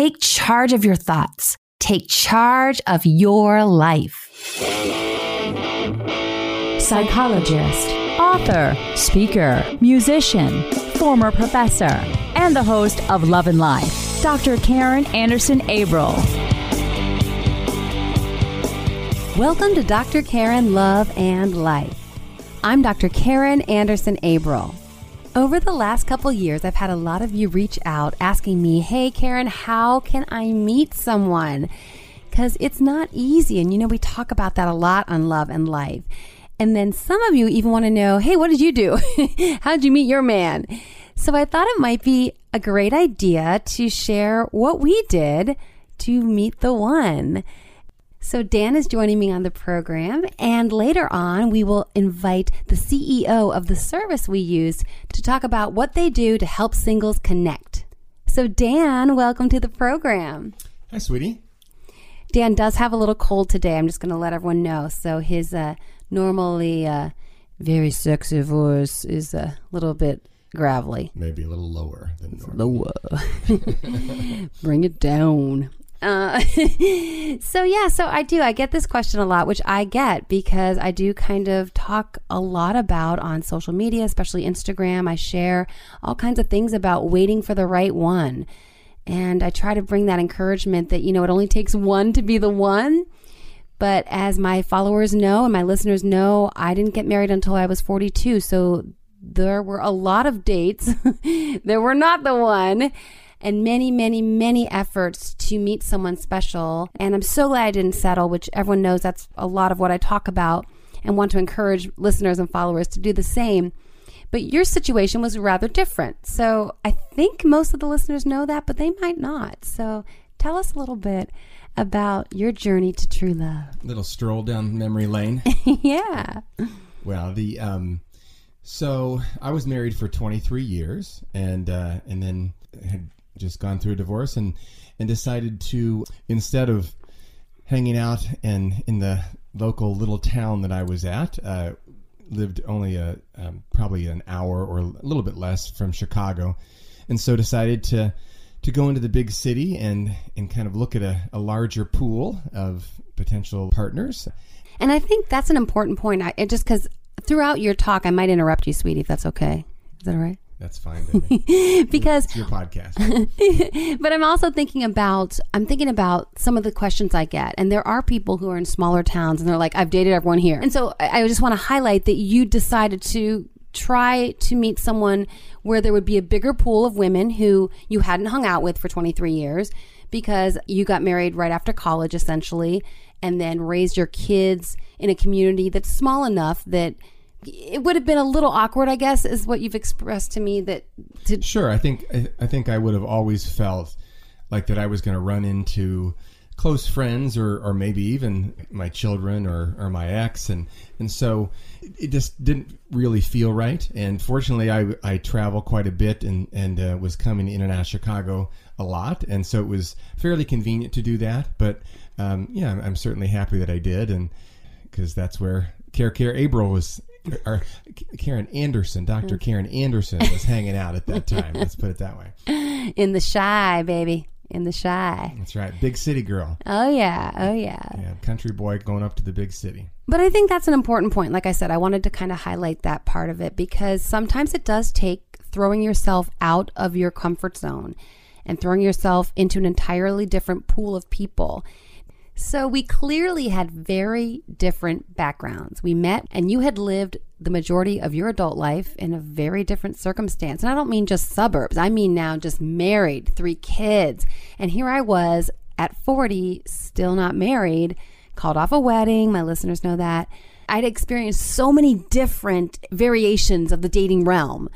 Take charge of your thoughts. Take charge of your life. Psychologist, author, speaker, musician, former professor, and the host of Love and Life, Dr. Karen Anderson Abril. Welcome to Dr. Karen Love and Life. I'm Dr. Karen Anderson Abril. Over the last couple years, I've had a lot of you reach out asking me, Hey, Karen, how can I meet someone? Because it's not easy. And you know, we talk about that a lot on Love and Life. And then some of you even want to know, Hey, what did you do? how did you meet your man? So I thought it might be a great idea to share what we did to meet the one. So, Dan is joining me on the program, and later on, we will invite the CEO of the service we use to talk about what they do to help singles connect. So, Dan, welcome to the program. Hi, sweetie. Dan does have a little cold today. I'm just going to let everyone know. So, his uh, normally uh, very sexy voice is a little bit gravelly. Maybe a little lower than normal. Lower. Bring it down. Uh, so yeah, so I do. I get this question a lot, which I get because I do kind of talk a lot about on social media, especially Instagram. I share all kinds of things about waiting for the right one. And I try to bring that encouragement that, you know, it only takes one to be the one. But as my followers know and my listeners know, I didn't get married until I was 42. So there were a lot of dates. there were not the one and many, many, many efforts to meet someone special. And I'm so glad I didn't settle, which everyone knows that's a lot of what I talk about and want to encourage listeners and followers to do the same. But your situation was rather different. So I think most of the listeners know that, but they might not. So tell us a little bit about your journey to true love. Little stroll down memory lane. yeah. Well, the um, so I was married for 23 years, and uh, and then had just gone through a divorce, and and decided to instead of hanging out and in the local little town that I was at, uh, lived only a um, probably an hour or a little bit less from Chicago, and so decided to to go into the big city and and kind of look at a, a larger pool of potential partners. And I think that's an important point. I, just because throughout your talk, I might interrupt you, sweetie, if that's okay. Is that all right? That's fine, because it's your podcast. but I'm also thinking about I'm thinking about some of the questions I get, and there are people who are in smaller towns, and they're like, "I've dated everyone here," and so I, I just want to highlight that you decided to try to meet someone where there would be a bigger pool of women who you hadn't hung out with for 23 years because you got married right after college, essentially, and then raised your kids in a community that's small enough that it would have been a little awkward, I guess, is what you've expressed to me. That to sure, I think I, I think I would have always felt like that I was going to run into close friends or, or maybe even my children or, or my ex and and so it just didn't really feel right and fortunately I, I travel quite a bit and and uh, was coming in and out of Chicago a lot and so it was fairly convenient to do that but um, yeah I'm, I'm certainly happy that I did and because that's where Care Care April was or Karen Anderson, Dr. Mm. Karen Anderson was hanging out at that time. Let's put it that way. in the Chi, baby, in the Chi. That's right. Big city girl. Oh yeah, oh yeah. Yeah, country boy going up to the big city. But I think that's an important point. Like I said, I wanted to kind of highlight that part of it because sometimes it does take throwing yourself out of your comfort zone and throwing yourself into an entirely different pool of people. So we clearly had very different backgrounds. We met and you had lived the majority of your adult life in a very different circumstance. And I don't mean just suburbs. I mean now just married, three kids. And here I was at 40, still not married, called off a wedding. My listeners know that. I'd experienced so many different variations of the dating realm,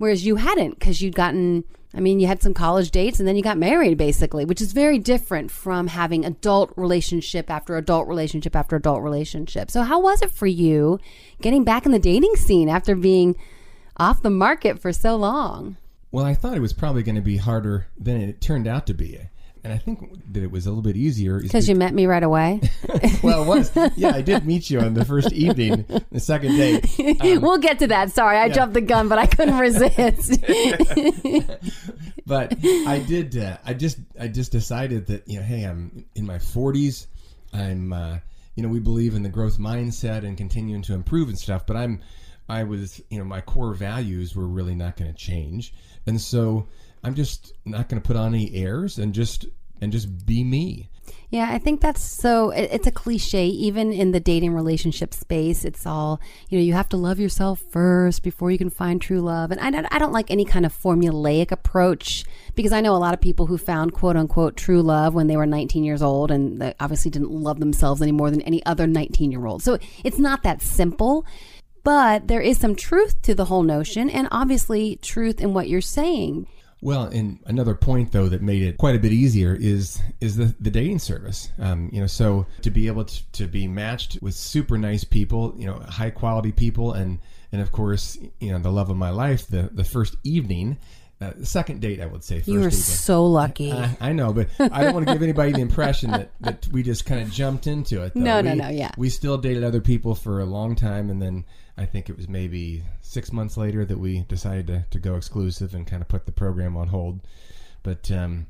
whereas you hadn't because you'd gotten I mean, you had some college dates and then you got married basically, which is very different from having adult relationship after adult relationship after adult relationship. So, how was it for you getting back in the dating scene after being off the market for so long? Well, I thought it was probably going to be harder than it turned out to be. And I think that it was a little bit easier Because you met me right away. well, it was. Yeah, I did meet you on the first evening, the second date. Um, we'll get to that. Sorry, I jumped the gun, but I couldn't resist. but I did. Uh, I just. I just decided that you know, hey, I'm in my 40s. I'm. Uh, you know, we believe in the growth mindset and continuing to improve and stuff. But I'm. I was. You know, my core values were really not going to change, and so I'm just not going to put on any airs and just and just be me. Yeah, I think that's so. it- It's a cliche, even in the dating relationship space. It's all, you know, you have to love yourself first before you can find true love. And I don't, I don't like any kind of formulaic approach because I know a lot of people who found quote unquote true love when they were 19 years old and they obviously didn't love themselves any more than any other 19 year old. So it's not that simple. But there is some truth to the whole notion, and obviously, truth in what you're saying. Well, and another point though that made it quite a bit easier is is the, the dating service. Um, you know, so to be able to, to be matched with super nice people, you know, high quality people, and and of course, you know, the love of my life, the the first evening, uh, second date, I would say. First You were so lucky. I, I know, but I don't want to give anybody the impression that, that we just kind of jumped into it. though. No, no, no, yeah. We still dated other people for a long time, and then I think it was maybe six months later that we decided to, to go exclusive and kind of put the program on hold. But um,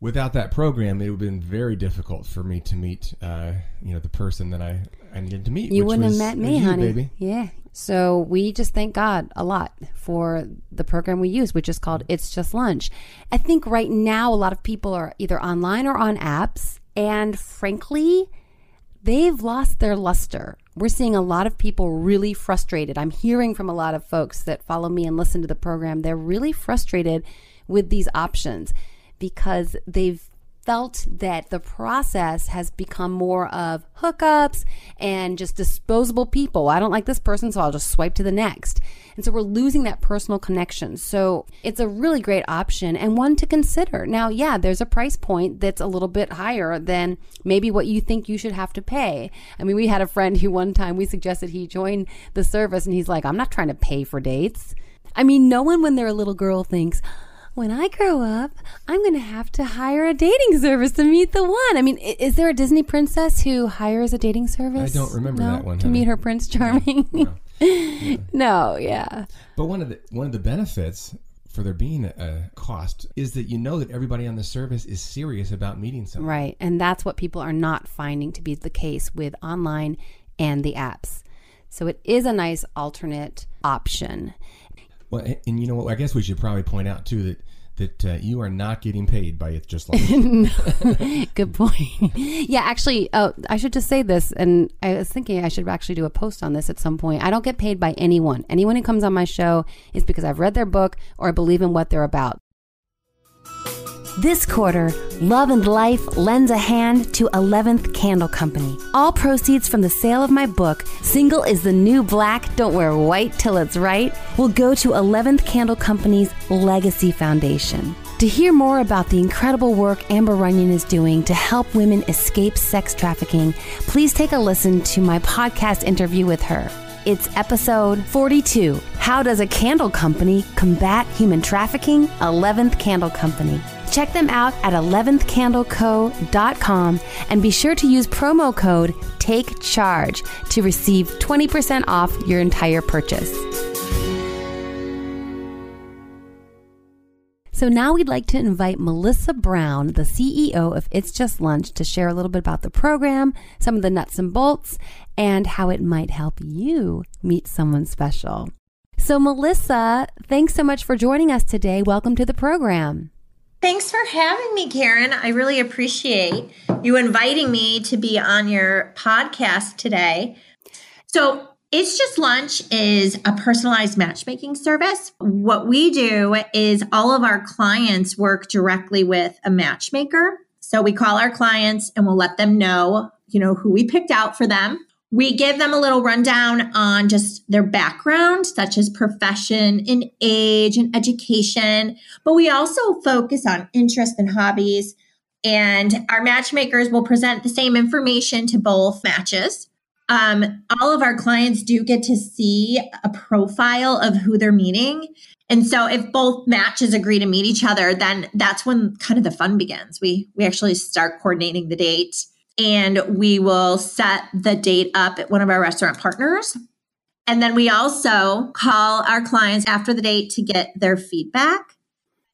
without that program, it would have been very difficult for me to meet, uh, you know, the person that I, I needed to meet. You which wouldn't was- have met me, you, honey. baby. Yeah. So we just thank God a lot for the program we use, which is called It's Just Lunch. I think right now a lot of people are either online or on apps. And frankly, they've lost their luster. We're seeing a lot of people really frustrated. I'm hearing from a lot of folks that follow me and listen to the program. They're really frustrated with these options because they've felt that the process has become more of hookups and just disposable people. I don't like this person, so I'll just swipe to the next. And so we're losing that personal connection. So it's a really great option and one to consider. Now, yeah, there's a price point that's a little bit higher than maybe what you think you should have to pay. I mean, we had a friend who one time we suggested he join the service and he's like, I'm not trying to pay for dates. I mean, no one when they're a little girl thinks, when I grow up, I'm going to have to hire a dating service to meet the one. I mean, is there a Disney princess who hires a dating service? I don't remember No? that one, To honey. meet her Prince Charming? No, yeah. But one of the one of the benefits for there being a cost is that you know that everybody on the service is serious about meeting someone. Right. And that's what people are not finding to be the case with online and the apps. So it is a nice alternate option. Well, and- you know what? I guess we should probably point out too that that uh, you are not getting paid by it just like Good point. yeah, actually, uh, I should just say this, and I was thinking I should actually do a post on this at some point. I don't get paid by anyone. Anyone who comes on my show is because I've read their book or I believe in what they're about. This quarter, Love and Life lends a hand to 11th Candle Company. All proceeds from the sale of my book, Single is the New Black, Don't Wear White Till It's Right, will go to 11th Candle Company's Legacy Foundation. To hear more about the incredible work Amber Runyon is doing to help women escape sex trafficking, please take a listen to my podcast interview with her. It's episode 42 How Does a Candle Company Combat Human Trafficking? 11th Candle Company. Check them out at 11thcandleco.com and be sure to use promo code TAKE CHARGE to receive 20% off your entire purchase. So now we'd like to invite Melissa Brown, the CEO of It's Just Lunch, to share a little bit about the program, some of the nuts and bolts, and how it might help you meet someone special. So, Melissa, thanks so much for joining us today. Welcome to the program. Thanks for having me, Karen. I really appreciate you inviting me to be on your podcast today. So, It's Just Lunch is a personalized matchmaking service. What we do is all of our clients work directly with a matchmaker. So we call our clients and we'll let them know, you know, who we picked out for them. We give them a little rundown on just their background, such as profession and age and education. But we also focus on interests and hobbies. And our matchmakers will present the same information to both matches. Um, all of our clients do get to see a profile of who they're meeting. And so if both matches agree to meet each other, then that's when kind of the fun begins. We we actually start coordinating the date and we will set the date up at one of our restaurant partners. And then we also call our clients after the date to get their feedback.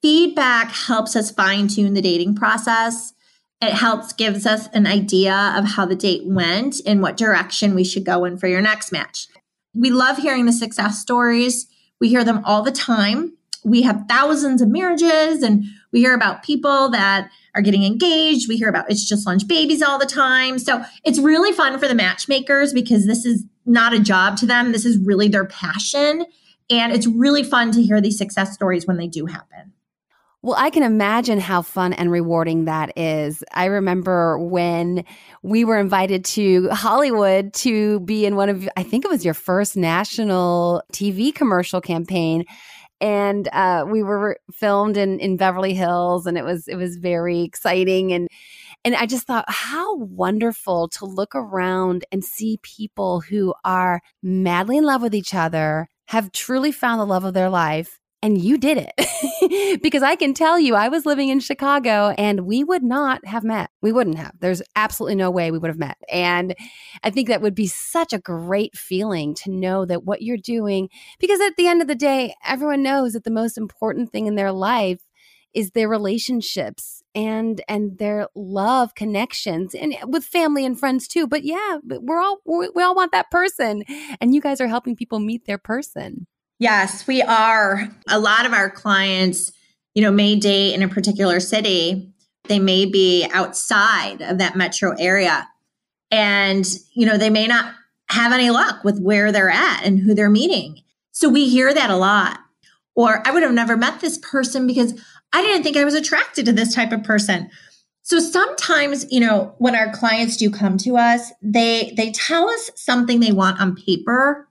Feedback helps us fine tune the dating process. It helps gives us an idea of how the date went and what direction we should go in for your next match. We love hearing the success stories we hear them all the time. We have thousands of marriages and we hear about people that are getting engaged. We hear about it's just lunch babies all the time. So it's really fun for the matchmakers because this is not a job to them. This is really their passion. And it's really fun to hear these success stories when they do happen. Well, I can imagine how fun and rewarding that is. I remember when we were invited to Hollywood to be in one of, I think it was your first national TV commercial campaign. And uh, we were filmed in, in Beverly Hills, and it was it was very exciting. And and I just thought, how wonderful to look around and see people who are madly in love with each other, have truly found the love of their life, and you did it. because I can tell you, I was living in Chicago and we would not have met. We wouldn't have. There's absolutely no way we would have met. And I think that would be such a great feeling to know that what you're doing, because at the end of the day, everyone knows that the most important thing in their life is their relationships and and their love connections and with family and friends too but yeah we're all we all want that person and you guys are helping people meet their person Yes, we are. A lot of our clients, you know, may date in a particular city. They may be outside of that metro area. And, you know, they may not have any luck with where they're at and who they're meeting. So we hear that a lot. Or I would have never met this person because I didn't think I was attracted to this type of person. So sometimes, you know, when our clients do come to us, they they tell us something they want on paper,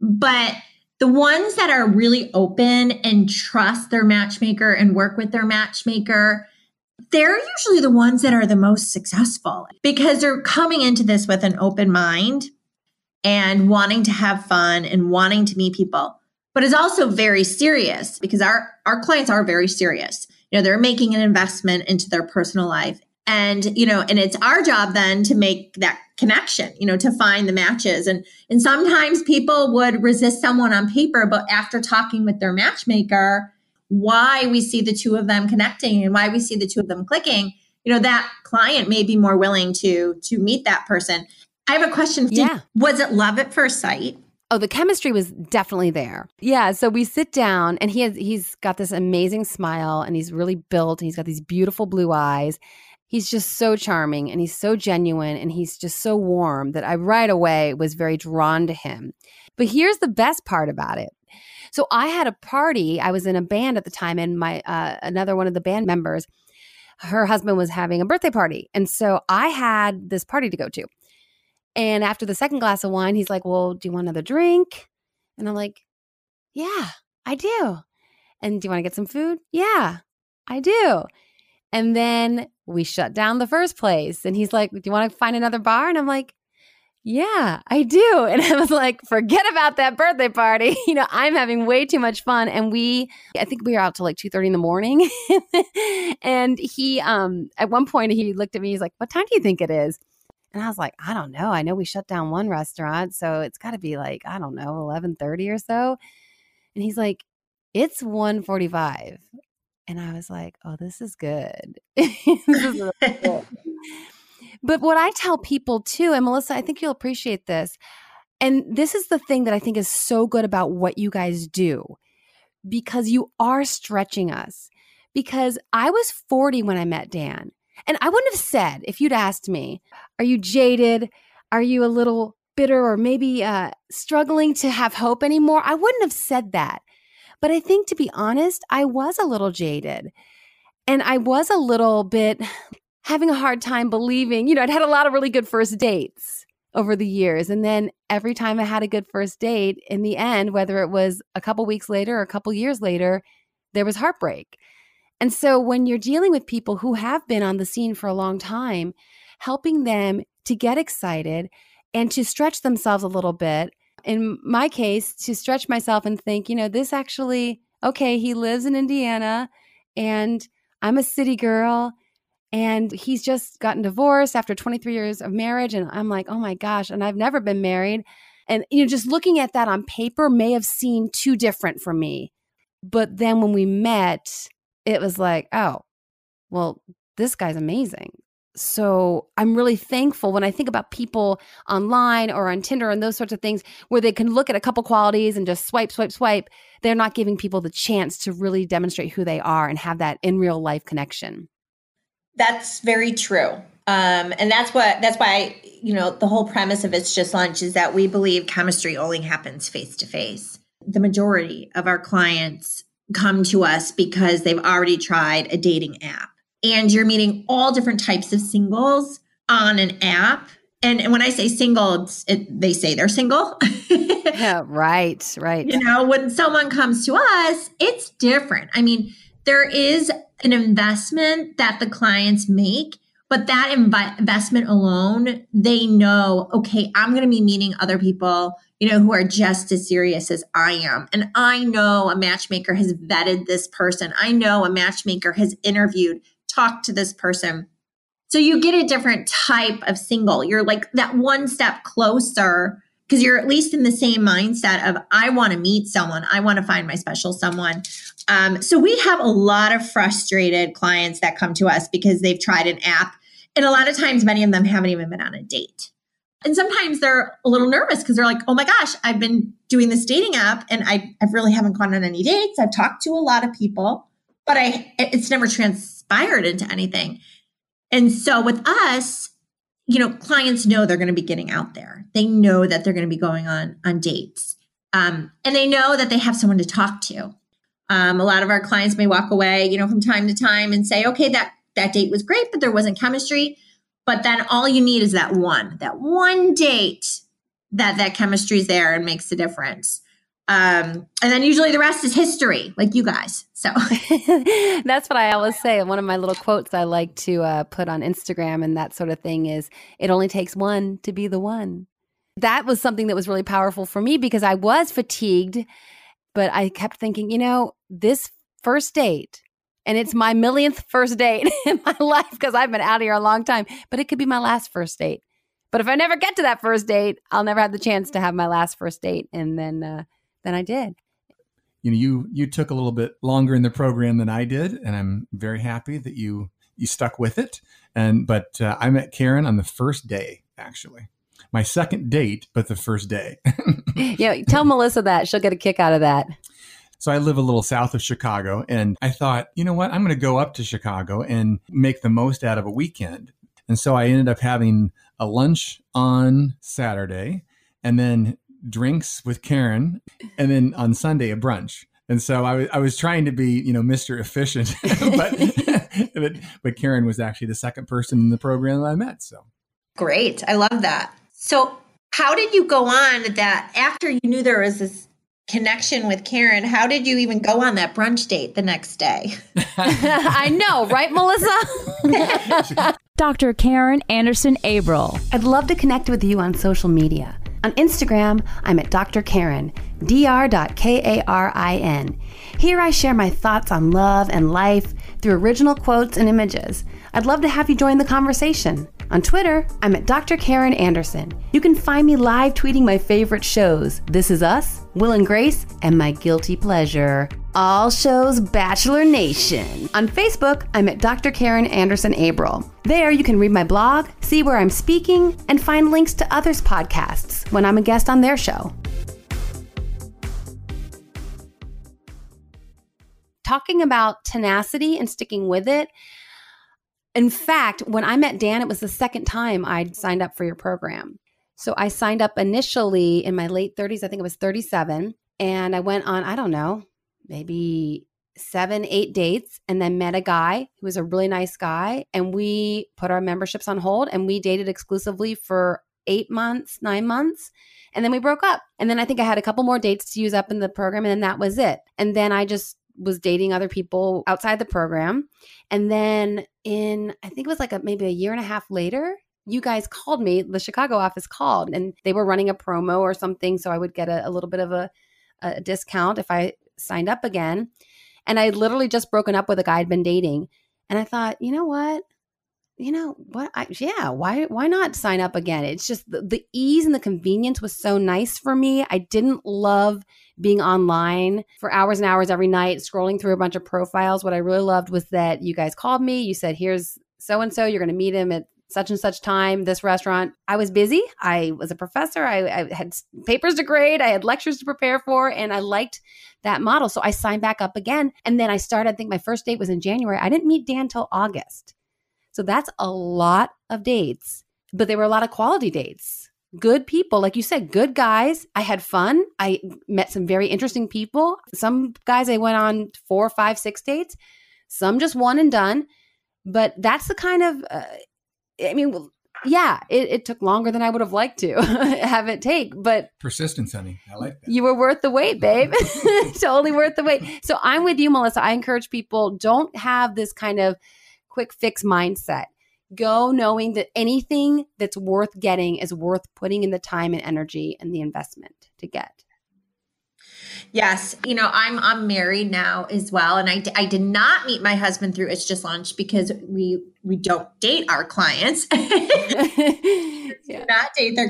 but the ones that are really open and trust their matchmaker and work with their matchmaker, they're usually the ones that are the most successful because they're coming into this with an open mind and wanting to have fun and wanting to meet people. But it's also very serious because our our clients are very serious. You know, they're making an investment into their personal life and you know and it's our job then to make that connection you know to find the matches. And and sometimes people would resist someone on paper but after talking with their matchmaker why we see the two of them connecting and why we see the two of them clicking you know that client may be more willing to to meet that person. I have a question. Yeah. was it love at first sight? Oh, the chemistry was definitely there. Yeah. So we sit down and he has he's got this amazing smile and he's really built and he's got these beautiful blue eyes he's just so charming and he's so genuine and he's just so warm that I right away was very drawn to him. But here's the best part about it. So I had a party. I was in a band at the time, and my uh, another one of the band members, her husband was having a birthday party, and so I had this party to go to. And after the second glass of wine, he's like, "Well, do you want another drink?" And I'm like, "Yeah, I do." And do you want to get some food? Yeah, I do. And then we shut down the first place. And he's like, Do you want to find another bar? And I'm like, Yeah, I do. And I was like, Forget about that birthday party. you know, I'm having way too much fun. And we, I think we were out till like 2 30 in the morning. and he, um, at one point, he looked at me, he's like, What time do you think it is? And I was like, I don't know. I know we shut down one restaurant, so it's got to be like, I don't know, 11:30 or so. And he's like, it's 145 and I was like, oh, this is good. this is really good. but what I tell people too, and Melissa, I think you'll appreciate this. And this is the thing that I think is so good about what you guys do because you are stretching us. Because I was 40 when I met Dan. And I wouldn't have said, if you'd asked me, are you jaded? Are you a little bitter or maybe uh, struggling to have hope anymore? I wouldn't have said that. But I think to be honest, I was a little jaded. And I was a little bit having a hard time believing, you know, I'd had a lot of really good first dates over the years. And then every time I had a good first date, in the end, whether it was a couple weeks later or a couple years later, there was heartbreak. And so when you're dealing with people who have been on the scene for a long time, helping them to get excited and to stretch themselves a little bit in my case, to stretch myself and think, you know, this actually, okay, he lives in Indiana and I'm a city girl and he's just gotten divorced after 23 years of marriage and I'm like, "Oh my gosh, and I've never been married." And you know, just looking at that on paper may have seemed too different for me. But then when we met, it was like, "Oh, well, this guy's amazing." So I'm really thankful when I think about people online or on Tinder and those sorts of things where they can look at a couple qualities and just swipe, swipe, swipe. They're not giving people the chance to really demonstrate who they are and have that in real life connection. That's very true. Um, and that's what that's why you know the whole premise of it's just lunch is that we believe chemistry only happens face to face. The majority of our clients come to us because they've already tried a dating app and you're meeting all different types of singles on an app. And, and when I say single, it, they say they're single. yeah, right, right. You know, when someone comes to us, it's different. I mean, there is an investment that the clients make, but that inv- investment alone, they know, okay, I'm going to be meeting other people you know, who are just as serious as I am. And I know a matchmaker has vetted this person. I know a matchmaker has interviewed talk to this person. So you get a different type of single. You're like that one step closer because you're at least in the same mindset of I want to meet someone, I want to find my special someone. Um, so we have a lot of frustrated clients that come to us because they've tried an app, and a lot of times many of them haven't even been on a date. And sometimes they're a little nervous because they're like, oh my gosh, I've been doing this dating app and I, I really haven't gone on any dates. I've talked to a lot of people, but I it's never transpired into anything. And so with us, you know, clients know they're going to be getting out there. They know that they're going to be going on on dates, um, and they know that they have someone to talk to. Um, a lot of our clients may walk away, you know, from time to time and say, "Okay, that that date was great, but there wasn't chemistry." But then all you need is that one, that one date that that chemistry is there and makes a difference. Um, and then usually the rest is history, like you guys. So that's what I always say. One of my little quotes I like to uh, put on Instagram and that sort of thing is it only takes one to be the one. That was something that was really powerful for me because I was fatigued, but I kept thinking, you know, this first date, and it's my millionth first date in my life because I've been out here a long time, but it could be my last first date. But if I never get to that first date, I'll never have the chance to have my last first date. And then, uh, than I did. You know, you you took a little bit longer in the program than I did, and I'm very happy that you you stuck with it. And but uh, I met Karen on the first day, actually, my second date, but the first day. yeah, tell Melissa that she'll get a kick out of that. So I live a little south of Chicago, and I thought, you know what, I'm going to go up to Chicago and make the most out of a weekend. And so I ended up having a lunch on Saturday and then drinks with Karen, and then on Sunday a brunch. And so I was I was trying to be you know Mr. Efficient, but, but but Karen was actually the second person in the program that I met. So great, I love that. So how did you go on that after you knew there was this connection with Karen? How did you even go on that brunch date the next day? I know, right, Melissa? Dr. Karen Anderson Abril. I'd love to connect with you on social media. On Instagram, I'm at Dr. Karen, dr.karin. Here I share my thoughts on love and life through original quotes and images. I'd love to have you join the conversation. On Twitter, I'm at Dr. Karen Anderson. You can find me live tweeting my favorite shows This Is Us, Will and Grace, and My Guilty Pleasure. All shows Bachelor Nation. On Facebook, I'm at Dr. Karen Anderson Abril. There, you can read my blog, see where I'm speaking, and find links to others' podcasts when I'm a guest on their show. Talking about tenacity and sticking with it in fact, when I met Dan, it was the second time I'd signed up for your program. So I signed up initially in my late 30s, I think it was 37. And I went on, I don't know, maybe seven, eight dates, and then met a guy who was a really nice guy. And we put our memberships on hold and we dated exclusively for eight months, nine months. And then we broke up. And then I think I had a couple more dates to use up in the program, and then that was it. And then I just was dating other people outside the program. And then in, I think it was like a, maybe a year and a half later, you guys called me, the Chicago office called, and they were running a promo or something. So I would get a, a little bit of a, a discount if I signed up again. And I literally just broken up with a guy I'd been dating. And I thought, you know what? You know what? I, yeah, why why not sign up again? It's just the, the ease and the convenience was so nice for me. I didn't love being online for hours and hours every night, scrolling through a bunch of profiles. What I really loved was that you guys called me. You said, here's so and so, you're going to meet him at such and such time, this restaurant. I was busy. I was a professor. I, I, had papers to grade. I had lectures to prepare for, and I liked that model. So I signed back up again. And then I started, I think my first date was in January. I didn't meet Dan till August. So that's a lot of dates, but they were a lot of quality dates. Good people, like you said, good guys. I had fun. I met some very interesting people. Some guys I went on four, five, six dates, some just one and done. But that's the kind of, uh, I mean, yeah, it, it, took longer than I would have liked to have it take, but persistence, honey. I like that. You were worth the wait, babe. totally worth the wait. So I'm with you, Melissa. I encourage people don't have this kind of quick fix mindset. Go knowing that anything that's worth getting is worth putting in the time and energy and the investment to get. Yes, you know, I'm I'm married now as well, and I, I did not meet my husband through It's Just Lunch because we we don't date our clients. yeah. Not date their,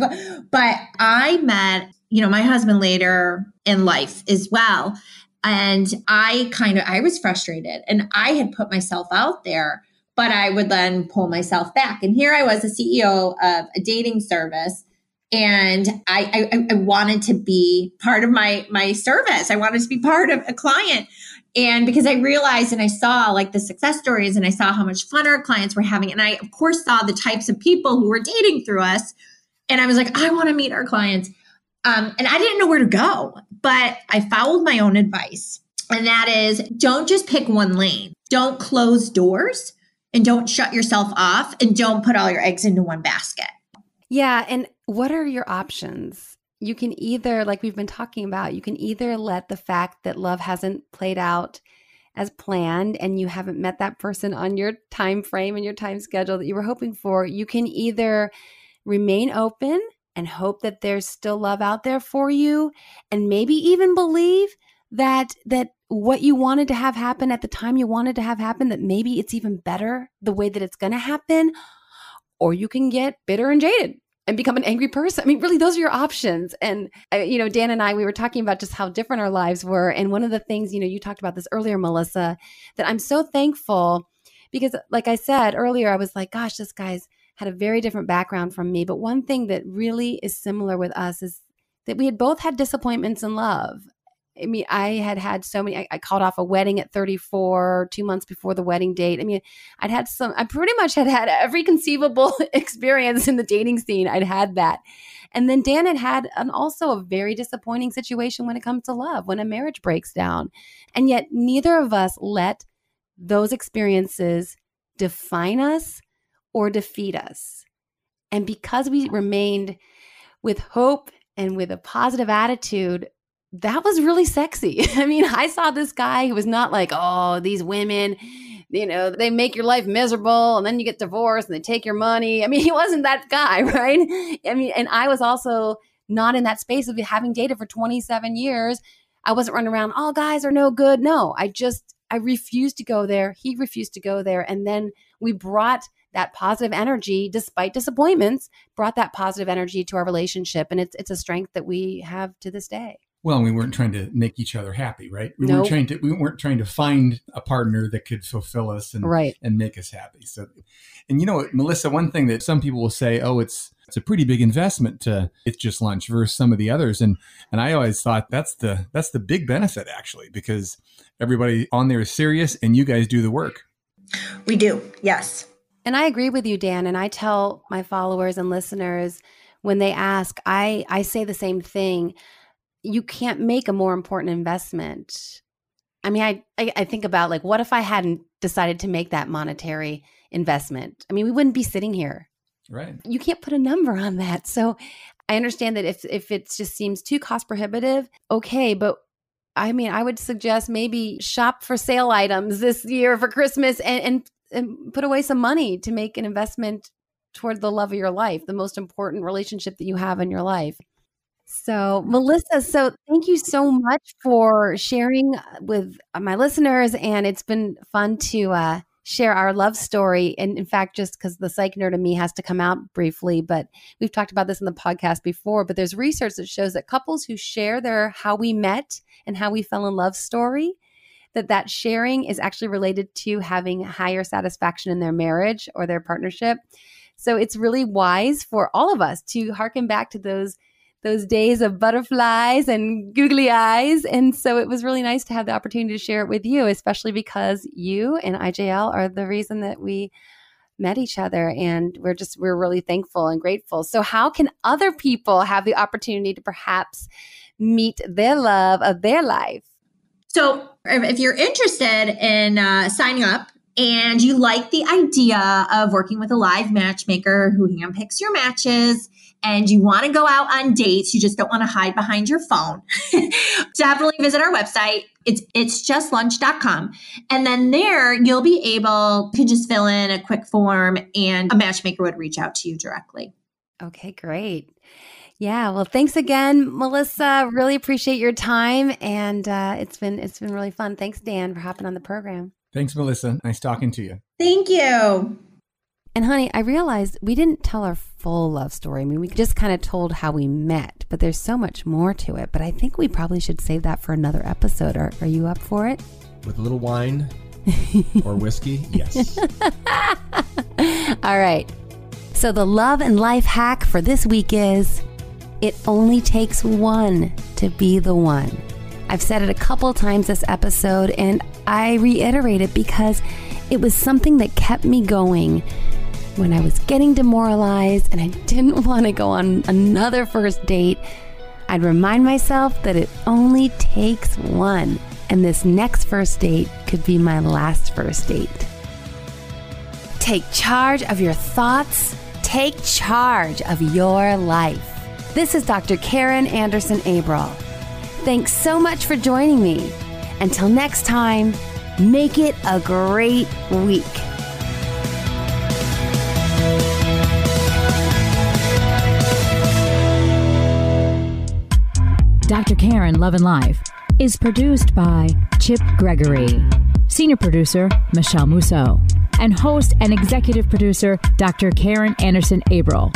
but I met you know my husband later in life as well, and I kind of I was frustrated, and I had put myself out there, but I would then pull myself back, and here I was, a CEO of a dating service and I, I, I wanted to be part of my my service. I wanted to be part of a client, and because I realized and I saw like the success stories and I saw how much fun our clients were having, and I of course saw the types of people who were dating through us, and I was like, I want to meet our clients, um, and I didn't know where to go, but I followed my own advice, and that is don't just pick one lane, don't close doors, and don't shut yourself off, and don't put all your eggs into one basket. Yeah, and what are your options? You can either, like we've been talking about, you can either let the fact that love hasn't played out as planned and you haven't met that person on your time frame and your time schedule that you were hoping for, you can either remain open and hope that there's still love out there for you and maybe even believe that that what you wanted to have happen at the time you wanted to have happen that maybe it's even better the way that it's going to happen or you can get bitter and jaded and become an angry person. I mean, really, those are your options. And, uh, you know, Dan and I, we were talking about just how different our lives were. And one of the things, you know, you talked about this earlier, Melissa, that I'm so thankful because, like I said earlier, I was like, gosh, this guy's had a very different background from me. But one thing that really is similar with us is that we had both had disappointments in love. I mean, I had had so many. I, I, called off a wedding at 34, two months before the wedding date. I mean, I'd had some. I pretty much had had every conceivable experience in the dating scene. I'd had that, and then Dan had had an also a very disappointing situation when it comes to love, when a marriage breaks down, and yet neither of us let those experiences define us or defeat us, and because we remained with hope and with a positive attitude that was really sexy. I mean, I saw this guy who was not like, oh, these women, you know, they make your life miserable and then you get divorced and they take your money. I mean, he wasn't that guy, right? I mean, and I was also not in that space of having dated for 27 years. I wasn't running around, all guys are no good. No, I just, I refused to go there. He refused to go there. And then we brought that positive energy, despite disappointments, brought that positive energy to our relationship. And it's, it's a strength that we have to this day. Well, we weren't trying to make each other happy, right? We nope. weren't trying to we weren't trying to find a partner that could fulfill us and right. and make us happy. So, and you know, Melissa, one thing that some people will say, "Oh, it's it's a pretty big investment to it's just lunch versus some of the others," and and I always thought that's the that's the big benefit actually because everybody on there is serious and you guys do the work. We do, yes. And I agree with you, Dan. And I tell my followers and listeners when they ask, I I say the same thing you can't make a more important investment. I mean, I, I, I think about like, what if I hadn't decided to make that monetary investment? I mean, we wouldn't be sitting here. Right. You can't put a number on that. So I understand that if if it just seems too cost prohibitive, okay, but I mean, I would suggest maybe shop for sale items this year for Christmas and, and, and put away some money to make an investment toward the love of your life, the most important relationship that you have in your life. So, Melissa, so thank you so much for sharing with my listeners. And it's been fun to uh, share our love story. And in fact, just because the psych nerd in me has to come out briefly, but we've talked about this in the podcast before. But there's research that shows that couples who share their how we met and how we fell in love story, that that sharing is actually related to having higher satisfaction in their marriage or their partnership. So it's really wise for all of us to harken back to those those days of butterflies and googly eyes. And so it was really nice to have the opportunity to share it with you, especially because you and IJL are the reason that we met each other and we're just we're really thankful and grateful. So how can other people have the opportunity to perhaps meet their love of their life? So if you're interested in uh, signing up and you like the idea of working with a live matchmaker who handpicks your matches and you want to go out on dates, you just don't want to hide behind your phone, definitely visit our website. It's it's justlunch.com. And then there you'll be able to just fill in a quick form and a matchmaker would reach out to you directly. Okay, great. Yeah, well, thanks again, Melissa. Really appreciate your time, and uh, it's been it's been really fun. Thanks, Dan, for hopping on the program. Thanks, Melissa. Nice talking to you. Thank you. And honey, I realized we didn't tell our full love story. I mean, we just kind of told how we met, but there's so much more to it. But I think we probably should save that for another episode. Are, are you up for it? With a little wine or whiskey? Yes. All right. So the love and life hack for this week is it only takes one to be the one. I've said it a couple times this episode, and I reiterate it because it was something that kept me going when I was getting demoralized and I didn't want to go on another first date, I'd remind myself that it only takes one, and this next first date could be my last first date. Take charge of your thoughts, take charge of your life. This is Dr. Karen Anderson Abril. Thanks so much for joining me. Until next time, make it a great week. Dr. Love and Life is produced by Chip Gregory, senior producer Michelle Musso, and host and executive producer Dr. Karen Anderson Abril.